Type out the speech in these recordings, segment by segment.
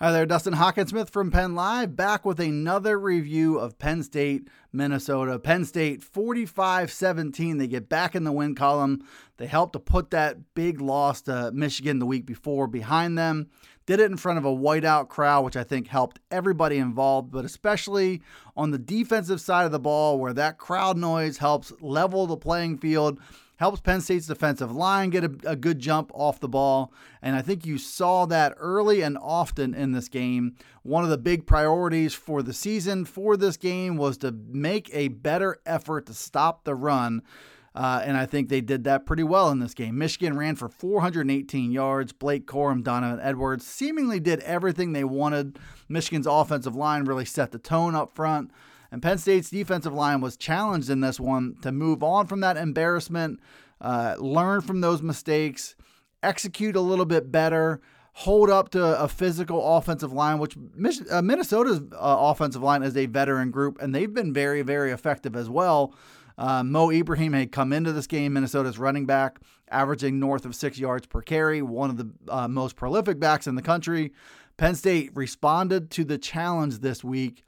Hi there, Dustin Hockensmith from Penn Live, back with another review of Penn State, Minnesota. Penn State 45 17. They get back in the win column. They helped to put that big loss to Michigan the week before behind them. Did it in front of a whiteout crowd, which I think helped everybody involved, but especially on the defensive side of the ball, where that crowd noise helps level the playing field helps Penn State's defensive line get a, a, good jump off the ball. And I think you saw that early and often in this game. One of the big priorities for the season for this game was to make a better effort to stop the run. Uh, and I think they did that pretty well in this game. Michigan ran for 418 yards. Blake Corum, Donovan Edwards seemingly did everything they wanted. Michigan's offensive line really set the tone up front. And Penn State's defensive line was challenged in this one to move on from that embarrassment, uh, learn from those mistakes, execute a little bit better, hold up to a physical offensive line, which uh, Minnesota's uh, offensive line is a veteran group, and they've been very, very effective as well. Uh, Mo Ibrahim had come into this game, Minnesota's running back, averaging north of six yards per carry, one of the uh, most prolific backs in the country. Penn State responded to the challenge this week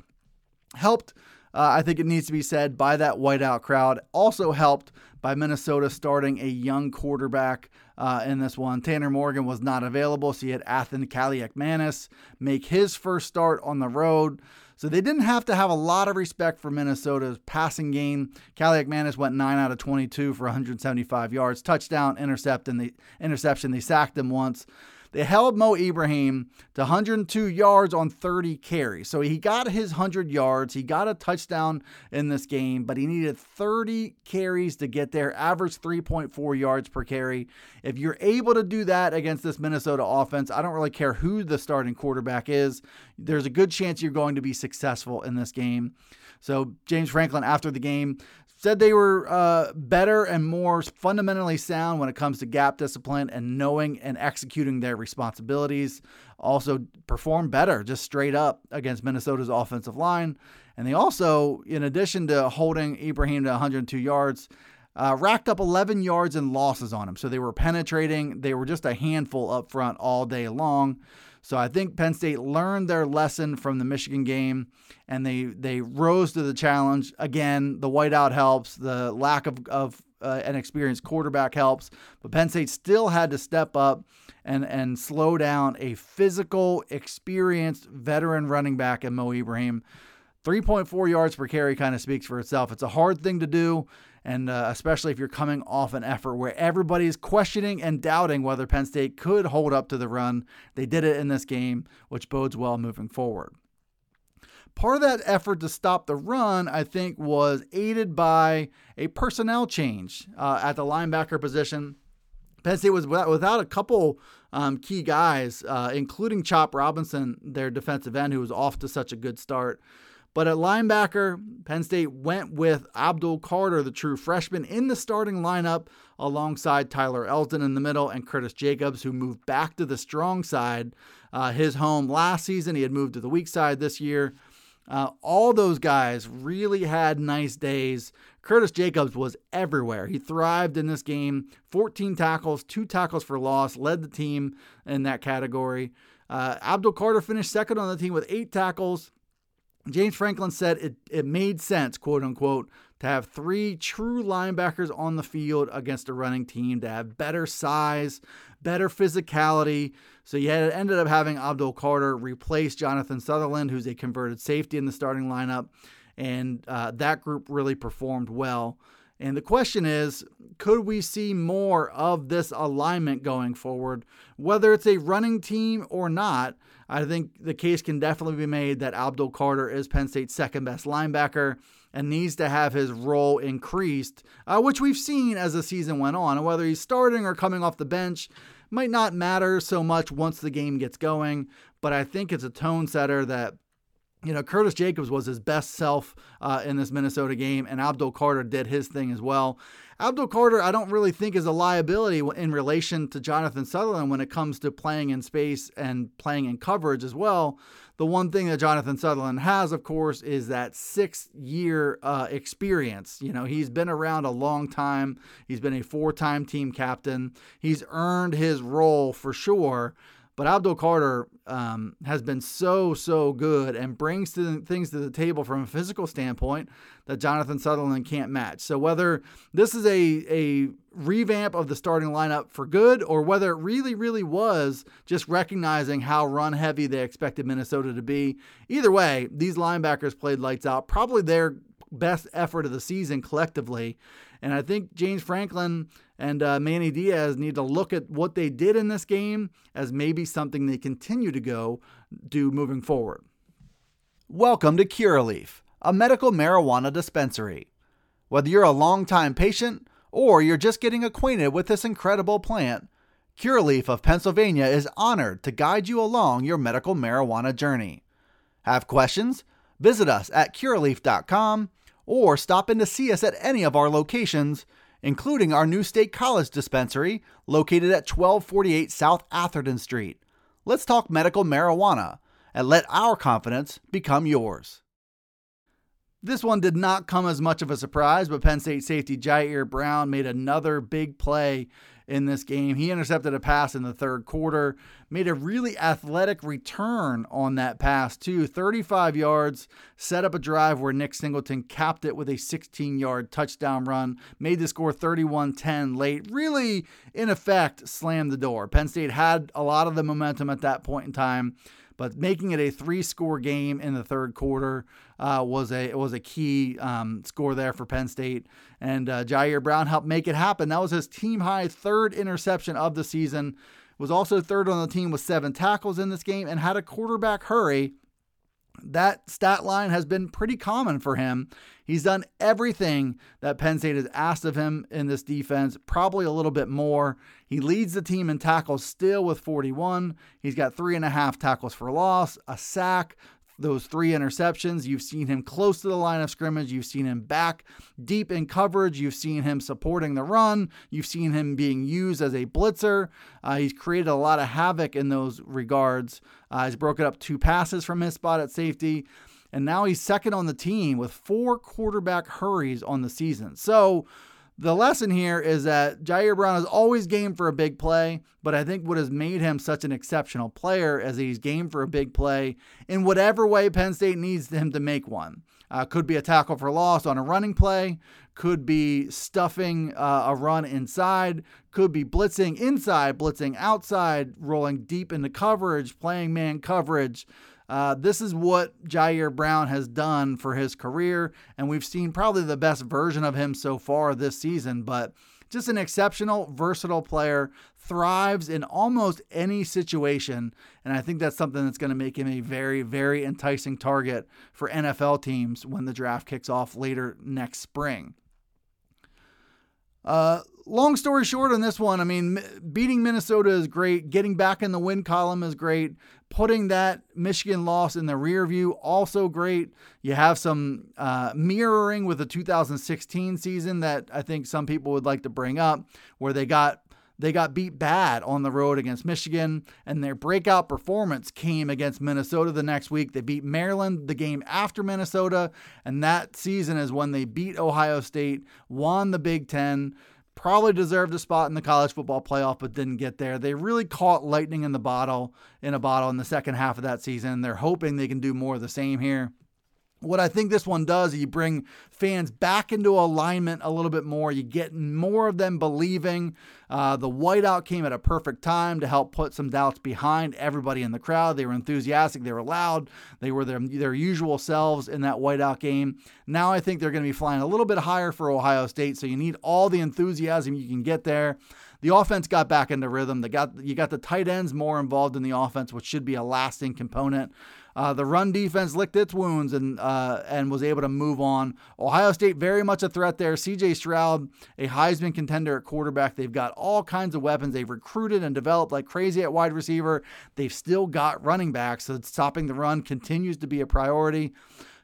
helped, uh, I think it needs to be said, by that whiteout crowd. Also helped by Minnesota starting a young quarterback uh, in this one. Tanner Morgan was not available, so you had Athan Kaliakmanis make his first start on the road. So they didn't have to have a lot of respect for Minnesota's passing game. Kaliakmanis went 9 out of 22 for 175 yards, touchdown, intercept, and the interception. They sacked him once. They held Mo Ibrahim to 102 yards on 30 carries. So he got his 100 yards. He got a touchdown in this game, but he needed 30 carries to get there, average 3.4 yards per carry. If you're able to do that against this Minnesota offense, I don't really care who the starting quarterback is. There's a good chance you're going to be successful in this game. So James Franklin, after the game, said they were uh, better and more fundamentally sound when it comes to gap discipline and knowing and executing their responsibilities. Also performed better, just straight up against Minnesota's offensive line. And they also, in addition to holding Ibrahim to 102 yards, uh, racked up 11 yards and losses on him. So they were penetrating. They were just a handful up front all day long. So I think Penn State learned their lesson from the Michigan game and they they rose to the challenge. Again, the whiteout helps, the lack of, of uh, an experienced quarterback helps, but Penn State still had to step up and and slow down a physical, experienced veteran running back in Mo Ibrahim. 3.4 yards per carry kind of speaks for itself. It's a hard thing to do and uh, especially if you're coming off an effort where everybody's questioning and doubting whether Penn State could hold up to the run. They did it in this game, which bodes well moving forward. Part of that effort to stop the run, I think, was aided by a personnel change uh, at the linebacker position. Penn State was without, without a couple um, key guys, uh, including Chop Robinson, their defensive end, who was off to such a good start. But at linebacker, Penn State went with Abdul Carter, the true freshman, in the starting lineup alongside Tyler Elsdon in the middle and Curtis Jacobs, who moved back to the strong side. Uh, his home last season, he had moved to the weak side this year. Uh, all those guys really had nice days. Curtis Jacobs was everywhere. He thrived in this game 14 tackles, two tackles for loss, led the team in that category. Uh, Abdul Carter finished second on the team with eight tackles, James Franklin said it, it made sense, quote unquote, to have three true linebackers on the field against a running team to have better size, better physicality. So you had, ended up having Abdul Carter replace Jonathan Sutherland, who's a converted safety in the starting lineup. And uh, that group really performed well. And the question is could we see more of this alignment going forward? Whether it's a running team or not, I think the case can definitely be made that Abdul Carter is Penn State's second best linebacker and needs to have his role increased, uh, which we've seen as the season went on. And whether he's starting or coming off the bench might not matter so much once the game gets going, but I think it's a tone setter that you know, Curtis Jacobs was his best self uh, in this Minnesota game, and Abdul Carter did his thing as well. Abdul Carter, I don't really think is a liability in relation to Jonathan Sutherland when it comes to playing in space and playing in coverage as well. The one thing that Jonathan Sutherland has, of course, is that six year uh, experience. You know, he's been around a long time, he's been a four time team captain, he's earned his role for sure. But Abdul Carter um, has been so, so good and brings to things to the table from a physical standpoint that Jonathan Sutherland can't match. So whether this is a, a revamp of the starting lineup for good or whether it really, really was just recognizing how run heavy they expected Minnesota to be, either way, these linebackers played lights out. Probably their best effort of the season collectively. And I think James Franklin and uh, Manny Diaz need to look at what they did in this game as maybe something they continue to go do moving forward. Welcome to Curaleaf, a medical marijuana dispensary. Whether you're a longtime patient or you're just getting acquainted with this incredible plant, Curaleaf of Pennsylvania is honored to guide you along your medical marijuana journey. Have questions? Visit us at curaleaf.com or stop in to see us at any of our locations, including our new State College dispensary located at 1248 South Atherton Street. Let's talk medical marijuana and let our confidence become yours. This one did not come as much of a surprise, but Penn State safety Ji'Ayir Brown made another big play in this game. He intercepted a pass in the third quarter, made a really athletic return on that pass, too. 35 yards, set up a drive where Nick Singleton capped it with a 16 yard touchdown run, made the score 31 10 late. Really, in effect, slammed the door. Penn State had a lot of the momentum at that point in time but making it a three-score game in the third quarter uh, was a was a key um, score there for Penn State, and uh, Ji'Ayir Brown helped make it happen. That was his team high third interception of the season. Was also third on the team with seven tackles in this game, and had a quarterback hurry that stat line has been pretty common for him. He's done everything that Penn State has asked of him in this defense, probably a little bit more. He leads the team in tackles still with 41. He's got three and a half tackles for loss, a sack, those three interceptions. You've seen him close to the line of scrimmage. You've seen him back deep in coverage. You've seen him supporting the run. You've seen him being used as a blitzer. Uh, he's created a lot of havoc in those regards. Uh, he's broken up two passes from his spot at safety. And now he's second on the team with four quarterback hurries on the season. So, the lesson here is that Ji'Ayir Brown is always game for a big play, but I think what has made him such an exceptional player is he's game for a big play in whatever way Penn State needs him to make one. Uh, could be a tackle for loss on a running play, could be stuffing uh, a run inside, could be blitzing inside, blitzing outside, rolling deep into coverage, playing man coverage. Uh, this is what Ji'Ayir Brown has done for his career, and we've seen probably the best version of him so far this season. But just an exceptional, versatile player, thrives in almost any situation. And I think that's something that's going to make him a very, very enticing target for NFL teams when the draft kicks off later next spring. Uh, long story short on this one, I mean, beating Minnesota is great. Getting back in the win column is great. Putting that Michigan loss in the rear view, also great. You have some uh, mirroring with the 2016 season that I think some people would like to bring up, where they got they got beat bad on the road against Michigan, and their breakout performance came against Minnesota the next week. They beat Maryland the game after Minnesota, and that season is when they beat Ohio State, won the Big Ten probably deserved a spot in the college football playoff but didn't get there. They really caught lightning in the bottle in a bottle in the second half of that season. They're hoping they can do more of the same here. What I think this one does, is you bring fans back into alignment a little bit more. You get more of them believing. Uh, the whiteout came at a perfect time to help put some doubts behind everybody in the crowd. They were enthusiastic, they were loud, they were their, their usual selves in that whiteout game. Now I think they're going to be flying a little bit higher for Ohio State, so you need all the enthusiasm you can get there. The offense got back into rhythm. They got you got the tight ends more involved in the offense, which should be a lasting component. Uh, the run defense licked its wounds and uh, and was able to move on. Ohio State very much a threat there. C.J. Stroud, a Heisman contender at quarterback. They've got all kinds of weapons. They've recruited and developed like crazy at wide receiver. They've still got running backs, so stopping the run continues to be a priority.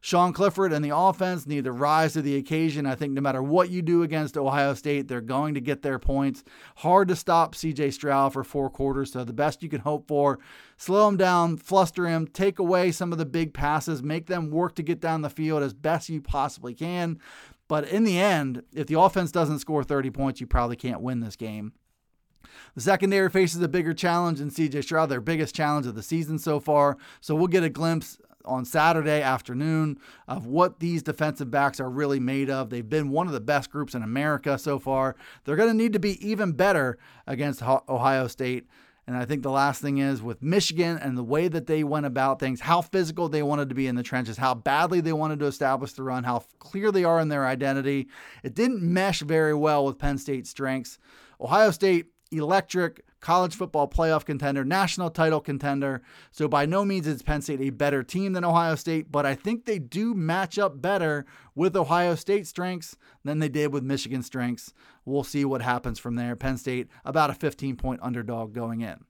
Sean Clifford and the offense need to rise to the occasion. I think no matter what you do against Ohio State, they're going to get their points. Hard to stop CJ Stroud for four quarters, so the best you can hope for. Slow him down, fluster him, take away some of the big passes, make them work to get down the field as best you possibly can. But in the end, if the offense doesn't score 30 points, you probably can't win this game. The secondary faces a bigger challenge in CJ Stroud, their biggest challenge of the season so far. So we'll get a glimpse on Saturday afternoon of what these defensive backs are really made of. They've been one of the best groups in America so far. They're going to need to be even better against Ohio State. And I think the last thing is with Michigan and the way that they went about things, how physical they wanted to be in the trenches, how badly they wanted to establish the run, how clear they are in their identity. It didn't mesh very well with Penn State's strengths. Ohio State, electric, college football playoff contender, national title contender. So by no means is Penn State a better team than Ohio State, but I think they do match up better with Ohio State strengths than they did with Michigan strengths. We'll see what happens from there. Penn State about a 15 point underdog going in.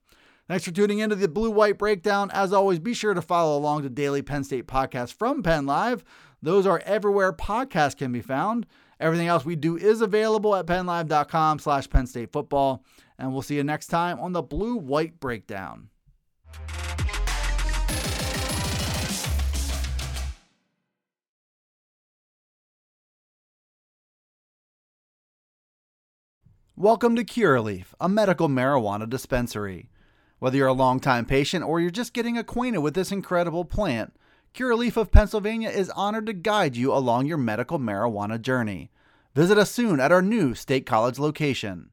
Thanks for tuning into the Blue White Breakdown. As always, be sure to follow along the daily Penn State podcast from Penn Live. Those are everywhere podcasts can be found. Everything else we do is available at pennlive.com slash Penn State football. And we'll see you next time on the Blue White Breakdown. Welcome to Curaleaf, a medical marijuana dispensary. Whether you're a longtime patient or you're just getting acquainted with this incredible plant, Curaleaf of Pennsylvania is honored to guide you along your medical marijuana journey. Visit us soon at our new State College location.